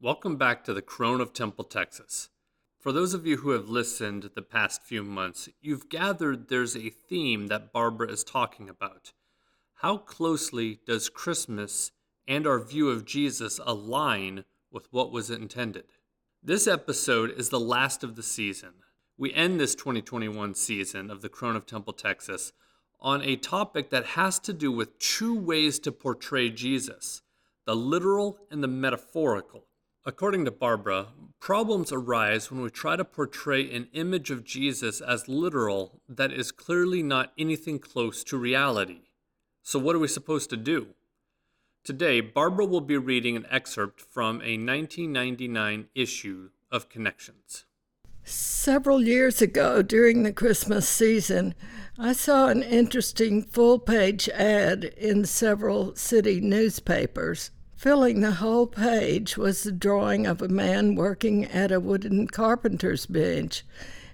Welcome back to the Crone of Temple, Texas. For those of you who have listened the past few months, you've gathered there's a theme that Barbara is talking about. How closely does Christmas and our view of Jesus align with what was intended? This episode is the last of the season. We end this 2021 season of the Crone of Temple, Texas on a topic that has to do with two ways to portray Jesus the literal and the metaphorical. According to Barbara, problems arise when we try to portray an image of Jesus as literal that is clearly not anything close to reality. So, what are we supposed to do? Today, Barbara will be reading an excerpt from a 1999 issue of Connections. Several years ago, during the Christmas season, I saw an interesting full page ad in several city newspapers Filling the whole page was the drawing of a man working at a wooden carpenter's bench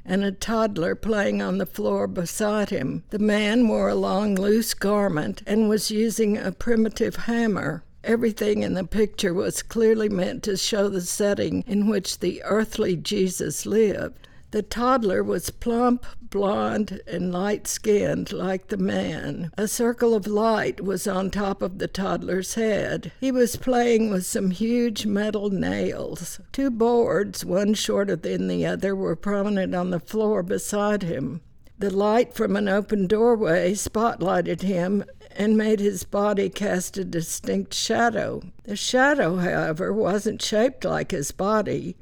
and a toddler playing on the floor beside him. The man wore a long, loose garment and was using a primitive hammer. Everything in the picture was clearly meant to show the setting in which the earthly Jesus lived. The toddler was plump, blond, and light skinned like the man. A circle of light was on top of the toddler's head. He was playing with some huge metal nails. Two boards, one shorter than the other, were prominent on the floor beside him. The light from an open doorway spotlighted him and made his body cast a distinct shadow. The shadow, however, wasn't shaped like his body.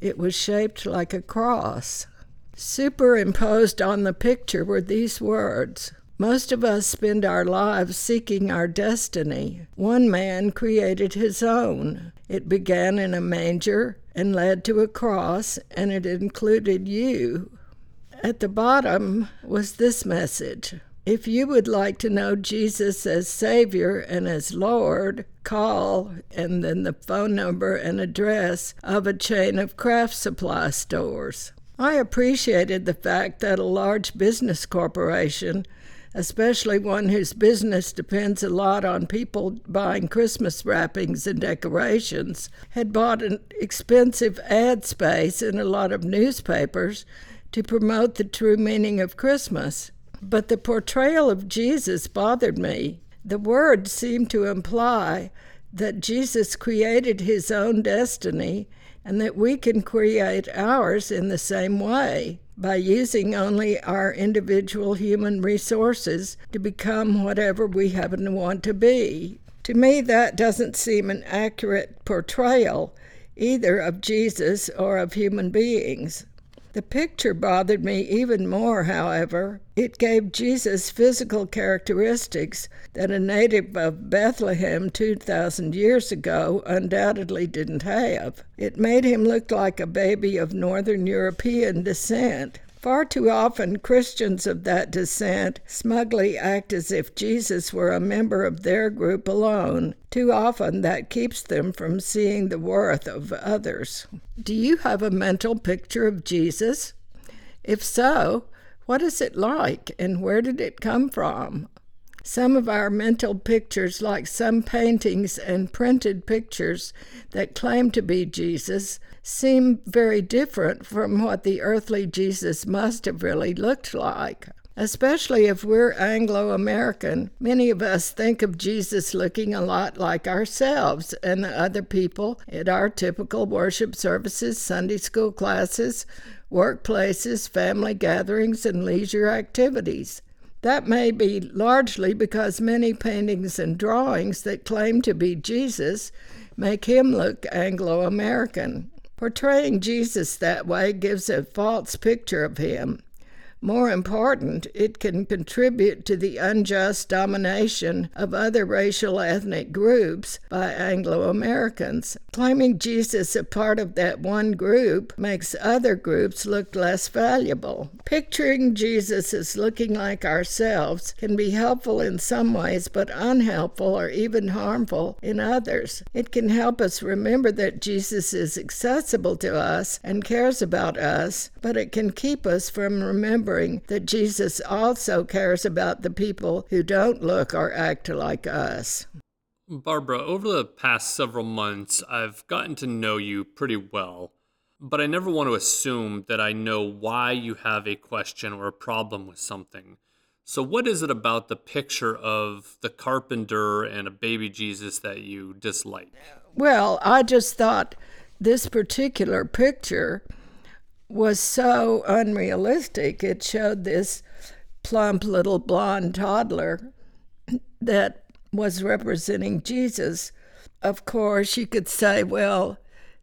It was shaped like a cross. Superimposed on the picture were these words Most of us spend our lives seeking our destiny. One man created his own. It began in a manger and led to a cross, and it included you. At the bottom was this message if you would like to know Jesus as Savior and as Lord, call and then the phone number and address of a chain of craft supply stores. I appreciated the fact that a large business corporation, especially one whose business depends a lot on people buying Christmas wrappings and decorations, had bought an expensive ad space in a lot of newspapers to promote the true meaning of Christmas. But the portrayal of Jesus bothered me. The word seemed to imply that Jesus created his own destiny and that we can create ours in the same way by using only our individual human resources to become whatever we happen to want to be. To me, that doesn't seem an accurate portrayal either of Jesus or of human beings. The picture bothered me even more, however. It gave Jesus physical characteristics that a native of Bethlehem 2,000 years ago undoubtedly didn't have. It made him look like a baby of Northern European descent. Far too often, Christians of that descent smugly act as if Jesus were a member of their group alone. Too often, that keeps them from seeing the worth of others. Do you have a mental picture of Jesus? If so, what is it like and where did it come from? Some of our mental pictures, like some paintings and printed pictures that claim to be Jesus, seem very different from what the earthly Jesus must have really looked like. Especially if we're Anglo American, many of us think of Jesus looking a lot like ourselves and the other people at our typical worship services, Sunday school classes, workplaces, family gatherings, and leisure activities. That may be largely because many paintings and drawings that claim to be Jesus make him look Anglo American. Portraying Jesus that way gives a false picture of him. More important, it can contribute to the unjust domination of other racial ethnic groups by Anglo Americans. Claiming Jesus a part of that one group makes other groups look less valuable. Picturing Jesus as looking like ourselves can be helpful in some ways, but unhelpful or even harmful in others. It can help us remember that Jesus is accessible to us and cares about us, but it can keep us from remembering remembering that Jesus also cares about the people who don't look or act like us. Barbara, over the past several months, I've gotten to know you pretty well, but I never want to assume that I know why you have a question or a problem with something. So, what is it about the picture of the carpenter and a baby Jesus that you dislike? Well, I just thought this particular picture was so unrealistic. It showed this plump little blonde toddler that was representing Jesus. Of course, you could say, well,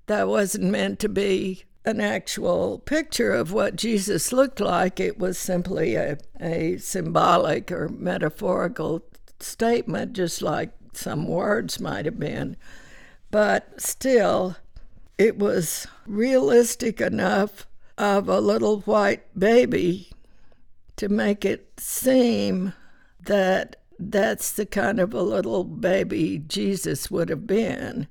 that wasn't meant to be an actual picture of what Jesus looked like. It was simply a, a symbolic or metaphorical statement, just like some words might have been. But still, it was realistic enough of a little white baby to make it seem that that's the kind of a little baby Jesus would have been.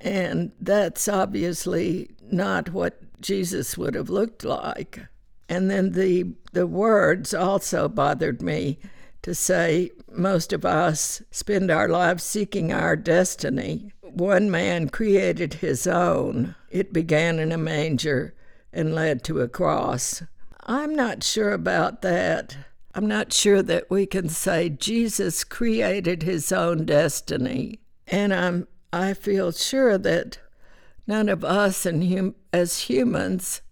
And that's obviously not what Jesus would have looked like. And then the the words also bothered me to say most of us spend our lives seeking our destiny. One man created his own. It began in a manger and led to a cross. I'm not sure about that. I'm not sure that we can say Jesus created his own destiny. And I'm I feel sure that none of us hum, as humans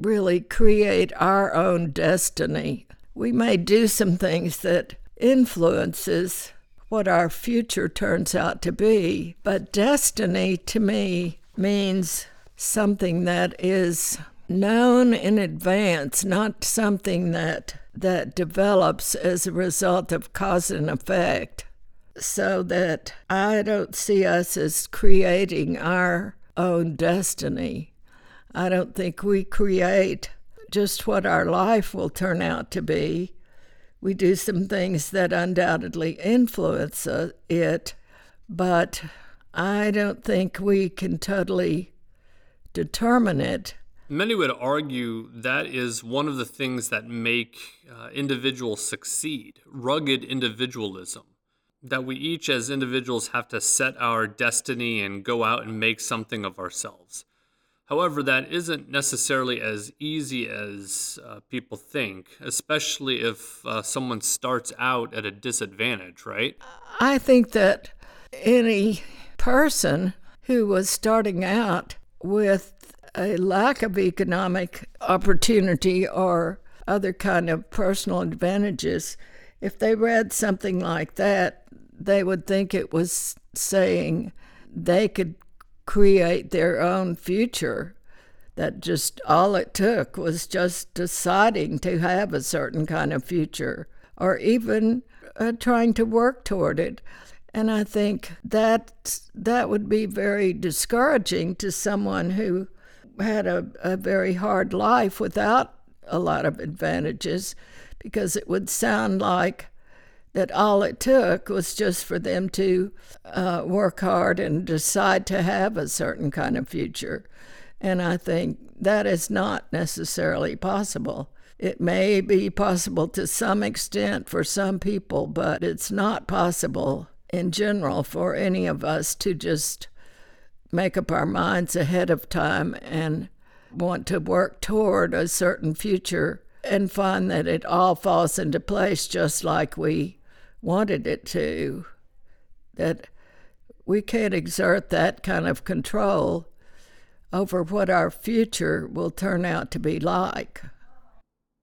really create our own destiny. We may do some things that influences what our future turns out to be, but destiny to me means something that is known in advance, not something that that develops as a result of cause and effect. So that I don't see us as creating our own destiny. I don't think we create just what our life will turn out to be. We do some things that undoubtedly influence uh, it, but I don't think we can totally determine it. Many would argue that is one of the things that make uh, individuals succeed rugged individualism. That we each, as individuals, have to set our destiny and go out and make something of ourselves. However, that isn't necessarily as easy as uh, people think, especially if uh, someone starts out at a disadvantage, right? I think that any person who was starting out with a lack of economic opportunity or other kind of personal advantages, if they read something like that, they would think it was saying they could create their own future. That just all it took was just deciding to have a certain kind of future or even uh, trying to work toward it. And I think that that would be very discouraging to someone who had a, a very hard life without a lot of advantages because it would sound like that all it took was just for them to uh, work hard and decide to have a certain kind of future. And I think that is not necessarily possible. It may be possible to some extent for some people, but it's not possible in general for any of us to just make up our minds ahead of time and want to work toward a certain future and find that it all falls into place just like we wanted it to. That we can't exert that kind of control over what our future will turn out to be like.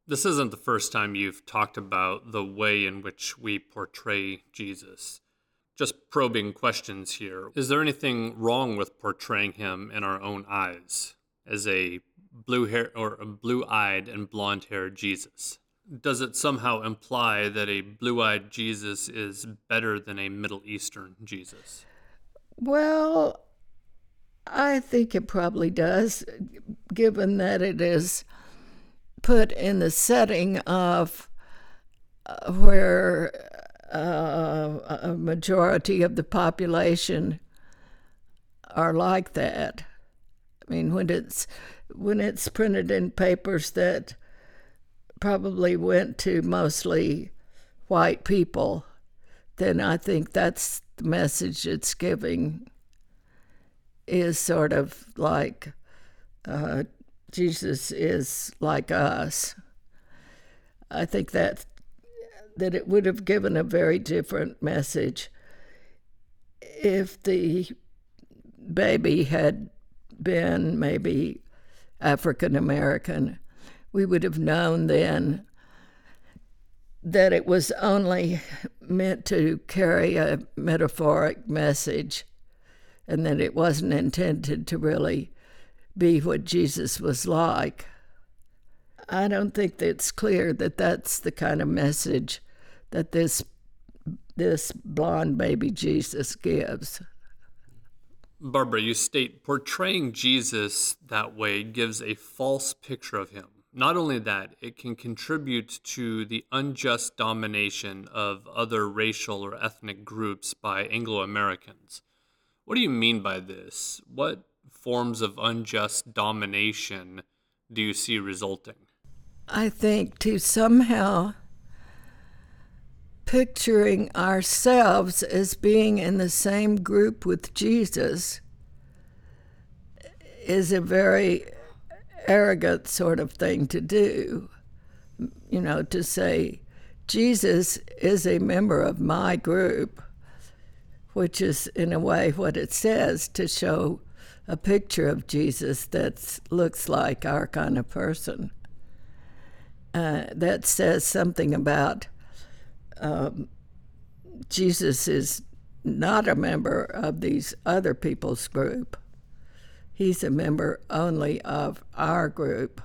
This isn't the first time you've talked about the way in which we portray Jesus just probing questions here. Is there anything wrong with portraying him in our own eyes as a blue hair or a blue-eyed and blonde-haired Jesus? Does it somehow imply that a blue-eyed Jesus is better than a Middle Eastern Jesus? Well, I think it probably does, given that it is put in the setting of uh, where uh, a majority of the population are like that. I mean, when it's when it's printed in papers that probably went to mostly white people, then I think that's the message it's giving is sort of like uh, Jesus is like us. I think that that it would have given a very different message if the baby had been maybe African American. We would have known then that it was only meant to carry a metaphoric message and that it wasn't intended to really be what Jesus was like. I don't think that it's clear that that's the kind of message that this this blonde baby Jesus gives. Barbara, you state portraying Jesus that way gives a false picture of him. Not only that, it can contribute to the unjust domination of other racial or ethnic groups by Anglo Americans. What do you mean by this? What forms of unjust domination do you see resulting? I think to somehow picturing ourselves as being in the same group with Jesus is a very arrogant sort of thing to do. You know, to say, Jesus is a member of my group, which is in a way what it says to show a picture of Jesus that looks like our kind of person. Uh, that says something about um, Jesus is not a member of these other people's group. He's a member only of our group.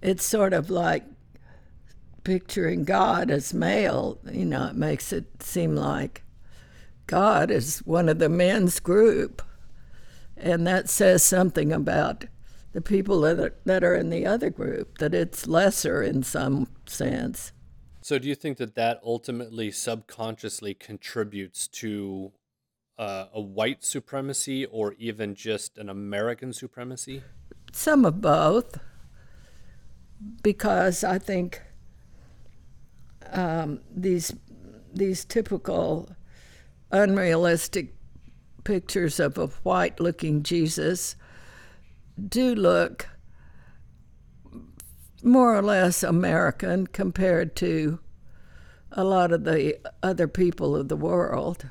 It's sort of like picturing God as male, you know, it makes it seem like God is one of the men's group. And that says something about the people that are, that are in the other group, that it's lesser in some sense. So, do you think that that ultimately subconsciously contributes to uh, a white supremacy or even just an American supremacy? Some of both, because I think um, these these typical unrealistic pictures of a white-looking Jesus do look more or less American compared to a lot of the other people of the world.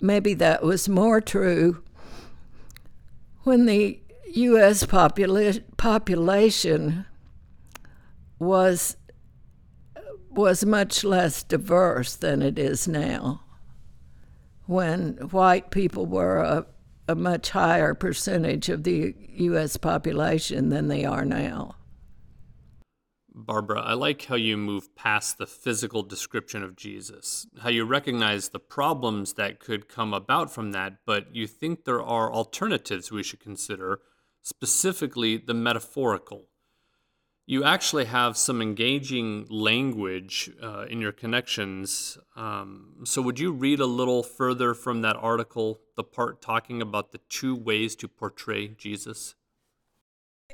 Maybe that was more true when the U.S. Popula- population was was much less diverse than it is now. When white people were a a much higher percentage of the U.S. population than they are now. Barbara, I like how you move past the physical description of Jesus, how you recognize the problems that could come about from that, but you think there are alternatives we should consider, specifically the metaphorical you actually have some engaging language uh, in your connections. Um, so, would you read a little further from that article, the part talking about the two ways to portray Jesus?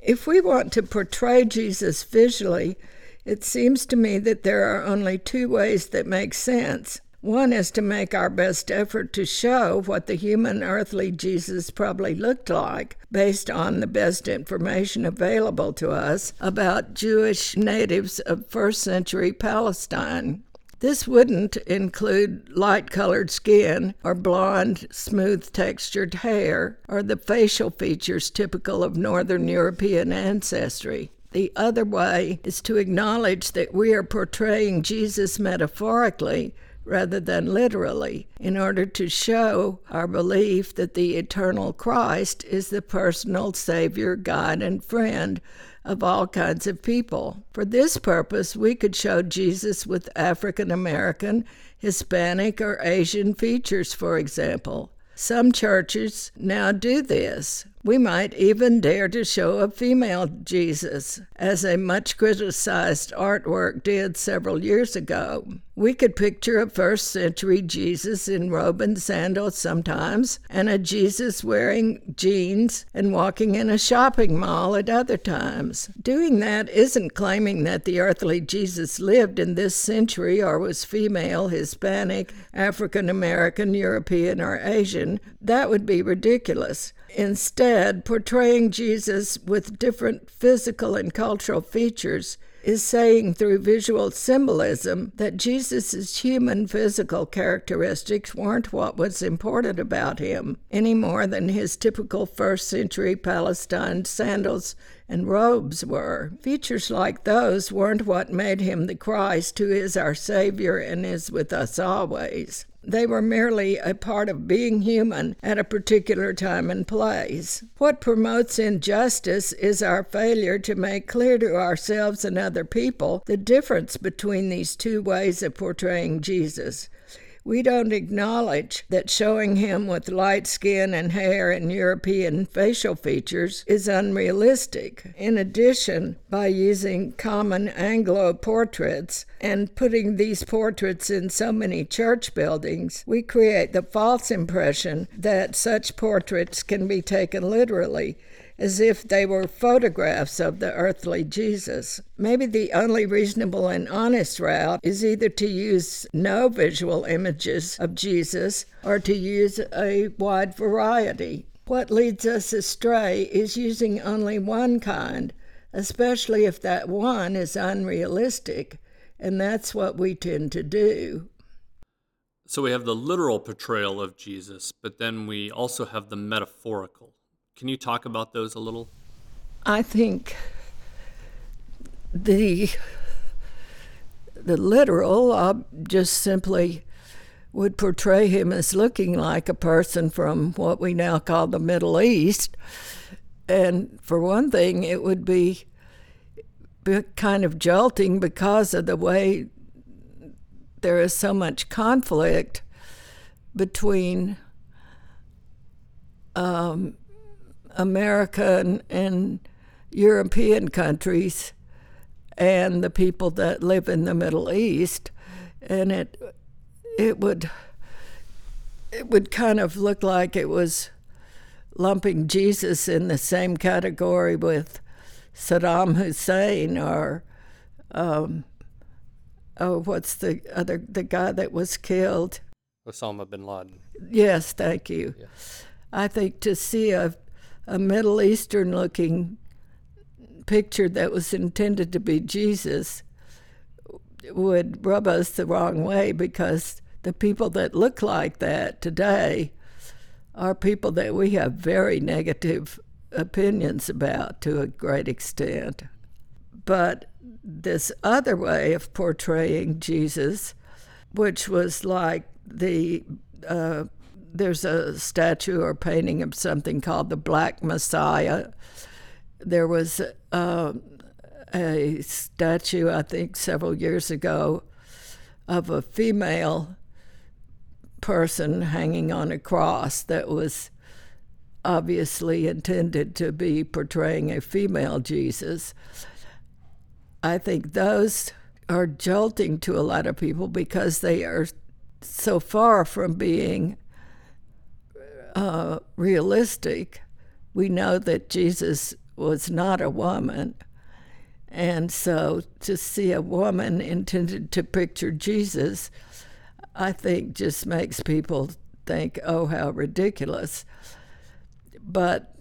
If we want to portray Jesus visually, it seems to me that there are only two ways that make sense. One is to make our best effort to show what the human earthly Jesus probably looked like based on the best information available to us about Jewish natives of first century Palestine. This wouldn't include light colored skin or blonde, smooth textured hair or the facial features typical of Northern European ancestry. The other way is to acknowledge that we are portraying Jesus metaphorically rather than literally, in order to show our belief that the eternal Christ is the personal Savior, guide, and friend of all kinds of people. For this purpose, we could show Jesus with African American, Hispanic, or Asian features, for example. Some churches now do this. We might even dare to show a female Jesus, as a much criticized artwork did several years ago. We could picture a first century Jesus in robe and sandals sometimes, and a Jesus wearing jeans and walking in a shopping mall at other times. Doing that isn't claiming that the earthly Jesus lived in this century or was female, Hispanic, African American, European, or Asian. That would be ridiculous. Instead, portraying Jesus with different physical and cultural features is saying through visual symbolism that Jesus' human physical characteristics weren't what was important about him any more than his typical first century Palestine sandals and robes were. Features like those weren't what made him the Christ who is our Savior and is with us always. They were merely a part of being human at a particular time and place. What promotes injustice is our failure to make clear to ourselves and other people the difference between these two ways of portraying Jesus we don't acknowledge that showing him with light skin and hair and European facial features is unrealistic. In addition, by using common Anglo portraits and putting these portraits in so many church buildings, we create the false impression that such portraits can be taken literally as if they were photographs of the earthly Jesus. Maybe the only reasonable and honest route is either to use no visual images of Jesus or to use a wide variety. What leads us astray is using only one kind, especially if that one is unrealistic, and that's what we tend to do. So we have the literal portrayal of Jesus, but then we also have the metaphorical. Can you talk about those a little? I think the the literal uh, just simply would portray him as looking like a person from what we now call the Middle East. And for one thing, it would be, kind of jolting because of the way there is so much conflict between um, American and European countries and the people that live in the Middle East, and it it would it would kind of look like it was lumping Jesus in the same category with Saddam Hussein or um, oh, what's the other the guy that was killed? Osama bin Laden. Yes, thank you. Yeah. I think to see a a Middle Eastern looking picture that was intended to be Jesus would rub us the wrong way because the people that look like that today are people that we have very negative opinions about to a great extent. But this other way of portraying Jesus, which was like the uh, there's a statue or painting of something called the Black Messiah. There was uh, a statue, I think, several years ago of a female person hanging on a cross that was obviously intended to be portraying a female Jesus. I think those are jolting to a lot of people because they are so far from being uh, realistic, we know that Jesus was not a woman. And so to see a woman intended to picture Jesus, I think just makes people think, oh, how ridiculous. But,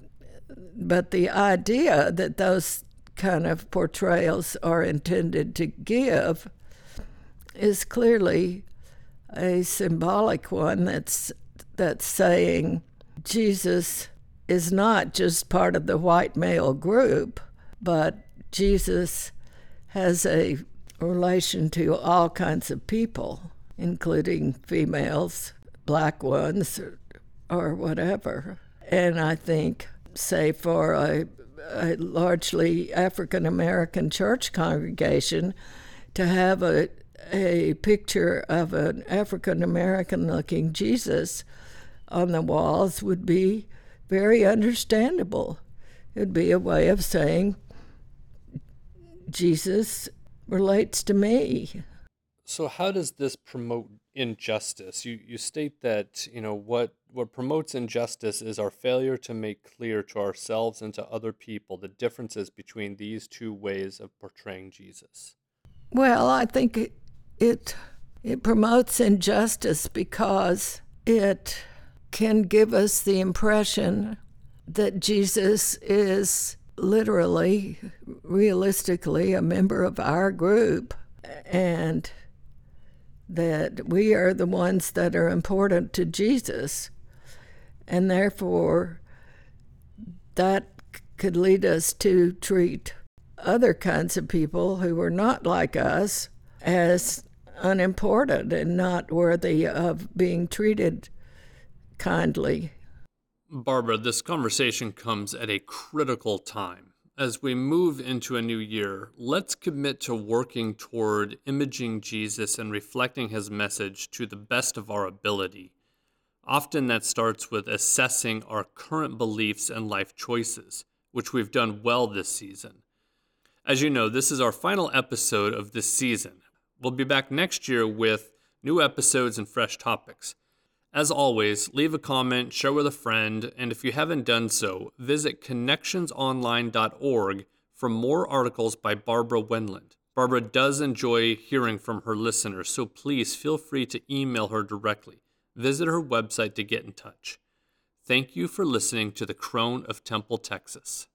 but the idea that those kind of portrayals are intended to give is clearly a symbolic one that's that's saying Jesus is not just part of the white male group, but Jesus has a relation to all kinds of people, including females, black ones, or, or whatever. And I think, say, for a, a largely African American church congregation, to have a, a picture of an African American looking Jesus on the walls would be very understandable. It'd be a way of saying, Jesus relates to me. So how does this promote injustice? You you state that, you know, what what promotes injustice is our failure to make clear to ourselves and to other people the differences between these two ways of portraying Jesus. Well, I think it it, it promotes injustice because it can give us the impression that Jesus is literally, realistically, a member of our group, and that we are the ones that are important to Jesus. And therefore, that could lead us to treat other kinds of people who are not like us as unimportant and not worthy of being treated kindly. Barbara, this conversation comes at a critical time. As we move into a new year, let's commit to working toward imaging Jesus and reflecting his message to the best of our ability. Often that starts with assessing our current beliefs and life choices, which we've done well this season. As you know, this is our final episode of this season. We'll be back next year with new episodes and fresh topics. As always, leave a comment, share with a friend, and if you haven't done so, visit connectionsonline.org for more articles by Barbara Wendland. Barbara does enjoy hearing from her listeners, so please feel free to email her directly. Visit her website to get in touch. Thank you for listening to the Crone of Temple, Texas.